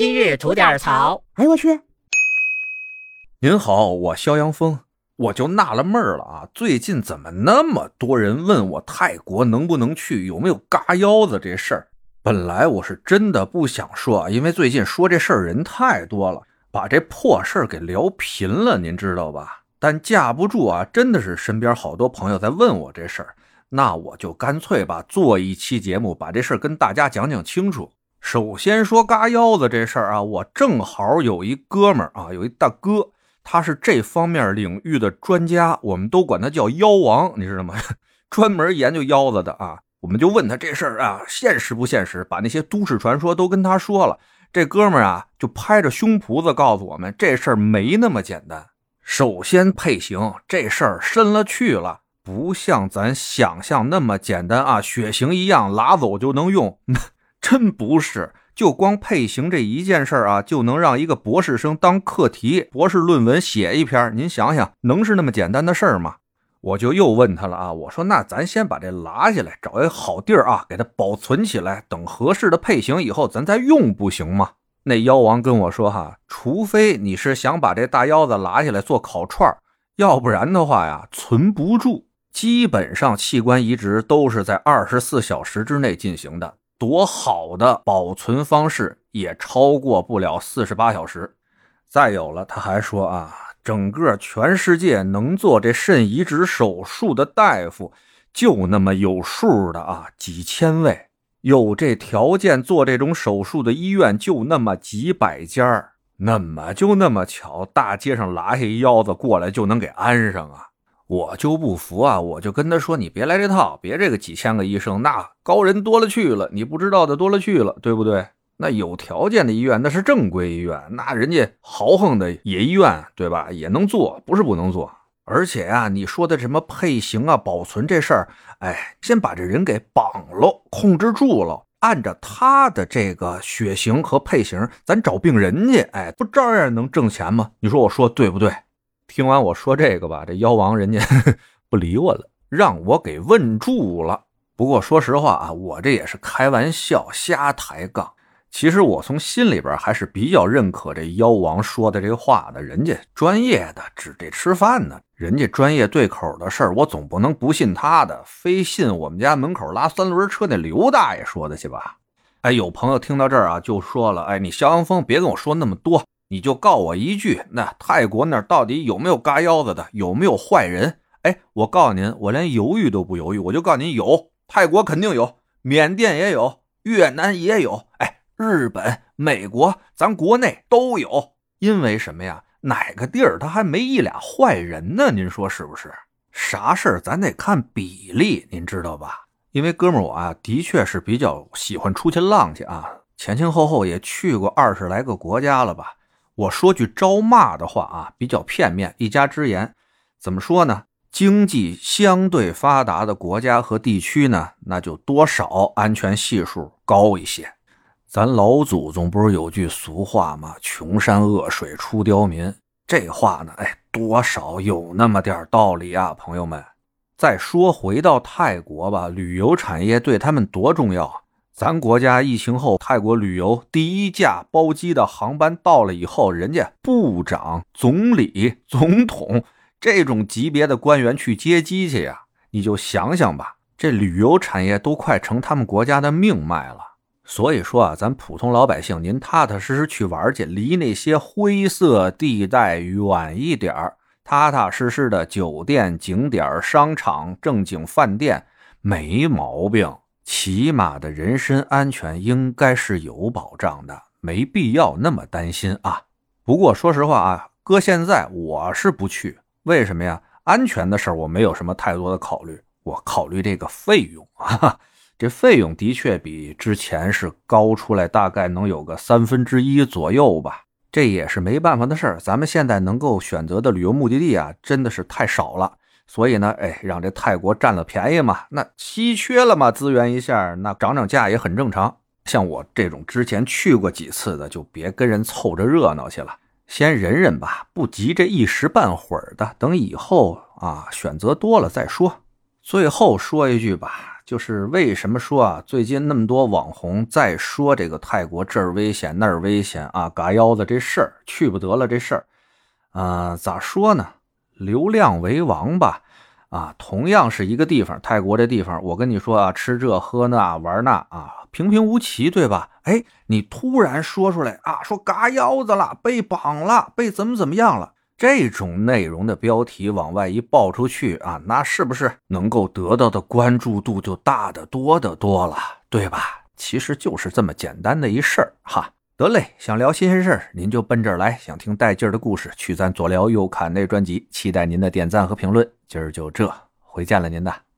今日吐点槽。哎呦我去！您好，我肖阳峰，我就纳了闷了啊，最近怎么那么多人问我泰国能不能去，有没有嘎腰子这事儿？本来我是真的不想说，因为最近说这事儿人太多了，把这破事儿给聊贫了，您知道吧？但架不住啊，真的是身边好多朋友在问我这事儿，那我就干脆吧，做一期节目，把这事儿跟大家讲讲清楚。首先说嘎腰子这事儿啊，我正好有一哥们儿啊，有一大哥，他是这方面领域的专家，我们都管他叫腰王，你知道吗？专门研究腰子的啊。我们就问他这事儿啊，现实不现实？把那些都市传说都跟他说了。这哥们儿啊，就拍着胸脯子告诉我们，这事儿没那么简单。首先，配型这事儿深了去了，不像咱想象那么简单啊，血型一样拉走就能用，真不是。就光配型这一件事儿啊，就能让一个博士生当课题、博士论文写一篇。您想想，能是那么简单的事儿吗？我就又问他了啊，我说那咱先把这拉下来，找一好地儿啊，给它保存起来，等合适的配型以后咱再用，不行吗？那妖王跟我说哈，除非你是想把这大腰子拉下来做烤串儿要不然的话呀，存不住。基本上器官移植都是在二十四小时之内进行的，多好的保存方式也超过不了四十八小时。再有了，他还说啊。整个全世界能做这肾移植手术的大夫，就那么有数的啊，几千位；有这条件做这种手术的医院，就那么几百家那么就那么巧，大街上拉下一腰子过来就能给安上啊？我就不服啊！我就跟他说：“你别来这套，别这个几千个医生，那高人多了去了，你不知道的多了去了，对不对？”那有条件的医院，那是正规医院，那人家豪横的野医院，对吧？也能做，不是不能做。而且呀，你说的什么配型啊、保存这事儿，哎，先把这人给绑喽，控制住了，按照他的这个血型和配型，咱找病人去，哎，不照样能挣钱吗？你说我说对不对？听完我说这个吧，这妖王人家 不理我了，让我给问住了。不过说实话啊，我这也是开玩笑，瞎抬杠。其实我从心里边还是比较认可这妖王说的这话的，人家专业的指这吃饭呢，人家专业对口的事儿，我总不能不信他的，非信我们家门口拉三轮车那刘大爷说的去吧？哎，有朋友听到这儿啊，就说了，哎，你肖阳峰别跟我说那么多，你就告我一句，那泰国那到底有没有嘎腰子的，有没有坏人？哎，我告诉您，我连犹豫都不犹豫，我就告诉您有，泰国肯定有，缅甸也有，越南也有，哎。日本、美国，咱国内都有，因为什么呀？哪个地儿他还没一俩坏人呢？您说是不是？啥事儿咱得看比例，您知道吧？因为哥们儿我啊，的确是比较喜欢出去浪去啊，前前后后也去过二十来个国家了吧。我说句招骂的话啊，比较片面，一家之言。怎么说呢？经济相对发达的国家和地区呢，那就多少安全系数高一些。咱老祖宗不是有句俗话吗？“穷山恶水出刁民。”这话呢，哎，多少有那么点道理啊，朋友们。再说回到泰国吧，旅游产业对他们多重要。咱国家疫情后，泰国旅游第一架包机的航班到了以后，人家部长、总理、总统这种级别的官员去接机去呀，你就想想吧，这旅游产业都快成他们国家的命脉了。所以说啊，咱普通老百姓，您踏踏实实去玩去，离那些灰色地带远一点儿，踏踏实实的酒店、景点、商场、正经饭店没毛病，起码的人身安全应该是有保障的，没必要那么担心啊。不过说实话啊，搁现在我是不去，为什么呀？安全的事儿我没有什么太多的考虑，我考虑这个费用啊。这费用的确比之前是高出来，大概能有个三分之一左右吧。这也是没办法的事儿。咱们现在能够选择的旅游目的地啊，真的是太少了。所以呢，哎，让这泰国占了便宜嘛，那稀缺了嘛，资源一下，那涨涨价也很正常。像我这种之前去过几次的，就别跟人凑着热闹去了，先忍忍吧，不急这一时半会儿的，等以后啊选择多了再说。最后说一句吧。就是为什么说啊，最近那么多网红在说这个泰国这儿危险那儿危险啊，嘎腰子这事儿去不得了这事儿，啊，咋说呢？流量为王吧，啊，同样是一个地方，泰国这地方，我跟你说啊，吃这喝那玩那啊，平平无奇，对吧？哎，你突然说出来啊，说嘎腰子了，被绑了，被怎么怎么样了？这种内容的标题往外一爆出去啊，那是不是能够得到的关注度就大得多得多了，对吧？其实就是这么简单的一事儿哈。得嘞，想聊新鲜事儿，您就奔这儿来；想听带劲儿的故事，去咱左聊右侃那专辑。期待您的点赞和评论。今儿就这，回见了您的。